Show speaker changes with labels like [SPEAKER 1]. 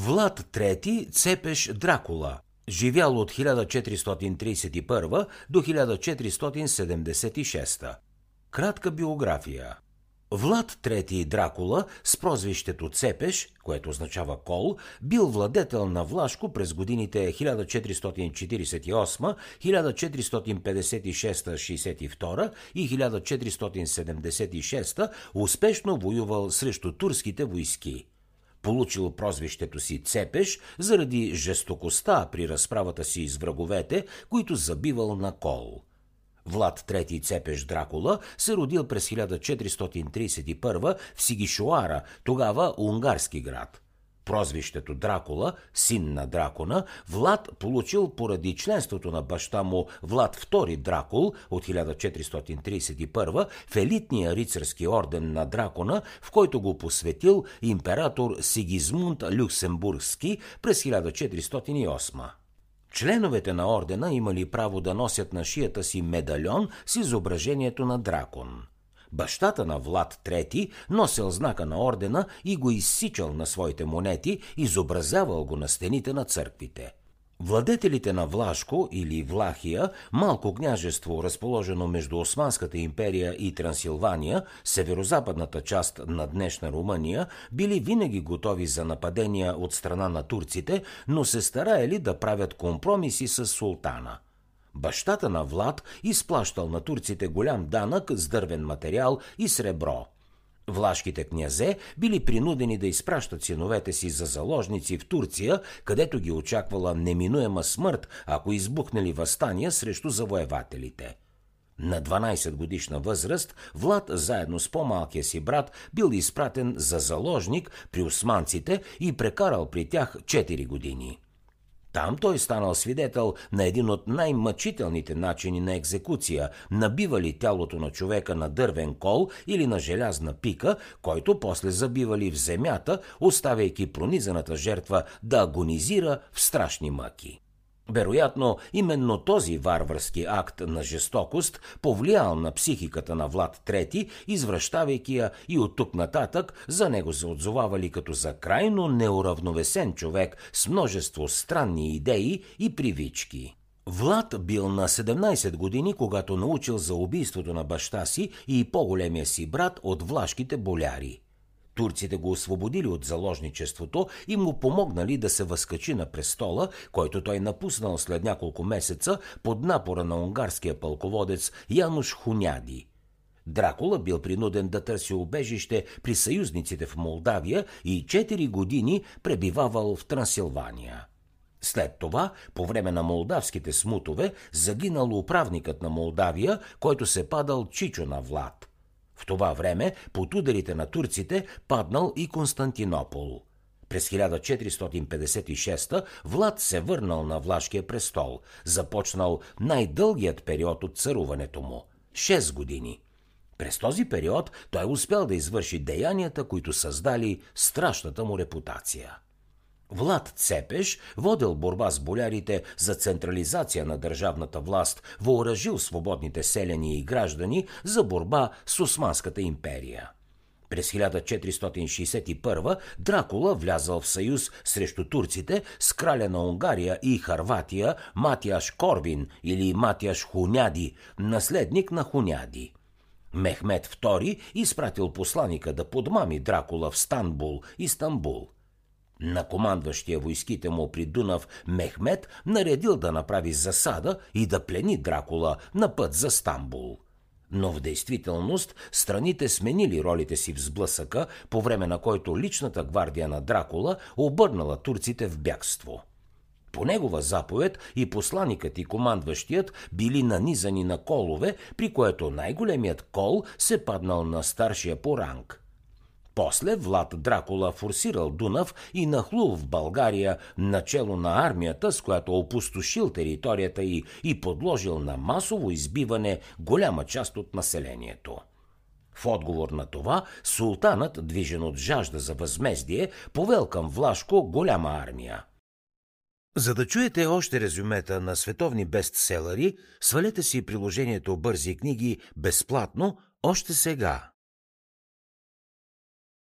[SPEAKER 1] Влад III Цепеш Дракула, живял от 1431 до 1476. Кратка биография. Влад III Дракула с прозвището Цепеш, което означава кол, бил владетел на Влашко през годините 1448, 1456-62 и 1476 успешно воювал срещу турските войски получил прозвището си Цепеш заради жестокостта при разправата си с враговете, които забивал на кол. Влад III Цепеш Дракула се родил през 1431 в Сигишуара, тогава унгарски град – прозвището Дракула, син на дракона, Влад получил поради членството на баща му Влад II Дракул от 1431 в елитния рицарски орден на дракона, в който го посветил император Сигизмунд Люксембургски през 1408. Членовете на ордена имали право да носят на шията си медальон с изображението на дракон – Бащата на Влад III носил знака на ордена и го изсичал на своите монети, изобразявал го на стените на църквите. Владетелите на Влашко или Влахия, малко княжество, разположено между Османската империя и Трансилвания, северо-западната част на днешна Румъния, били винаги готови за нападения от страна на турците, но се стараели да правят компромиси с султана – Бащата на Влад изплащал на турците голям данък с дървен материал и сребро. Влашките князе били принудени да изпращат синовете си за заложници в Турция, където ги очаквала неминуема смърт, ако избухнали възстания срещу завоевателите. На 12 годишна възраст Влад заедно с по-малкия си брат бил изпратен за заложник при османците и прекарал при тях 4 години. Там той станал свидетел на един от най-мъчителните начини на екзекуция – набивали тялото на човека на дървен кол или на желязна пика, който после забивали в земята, оставяйки пронизаната жертва да агонизира в страшни мъки. Вероятно, именно този варварски акт на жестокост повлиял на психиката на Влад III, извръщавайки я и от тук нататък за него се отзовавали като за крайно неуравновесен човек с множество странни идеи и привички. Влад бил на 17 години, когато научил за убийството на баща си и по-големия си брат от влашките боляри – Турците го освободили от заложничеството и му помогнали да се възкачи на престола, който той напуснал след няколко месеца под напора на унгарския пълководец Януш Хуняди. Дракула бил принуден да търси убежище при съюзниците в Молдавия и 4 години пребивавал в Трансилвания. След това, по време на молдавските смутове, загинал управникът на Молдавия, който се падал Чичо на Влад. В това време под ударите на турците паднал и Константинопол. През 1456 Влад се върнал на Влашкия престол, започнал най-дългият период от царуването му – 6 години. През този период той успял да извърши деянията, които създали страшната му репутация – Влад Цепеш водил борба с болярите за централизация на държавната власт, въоръжил свободните селени и граждани за борба с Османската империя. През 1461 Дракула влязал в съюз срещу турците с краля на Унгария и Харватия Матияш Корвин или Матияш Хуняди, наследник на Хуняди. Мехмед II изпратил посланика да подмами Дракула в Станбул, Истанбул – на командващия войските му при Дунав Мехмед наредил да направи засада и да плени Дракула на път за Стамбул. Но в действителност страните сменили ролите си в сблъсъка, по време на който личната гвардия на Дракула обърнала турците в бягство. По негова заповед и посланикът и командващият били нанизани на колове, при което най-големият кол се паднал на старшия по ранг – после Влад Дракула форсирал Дунав и нахлул в България начело на армията, с която опустошил територията й и подложил на масово избиване голяма част от населението. В отговор на това, султанът, движен от жажда за възмездие, повел към Влашко голяма армия. За да чуете още резюмета на световни бестселери, свалете си приложението Бързи книги безплатно още сега.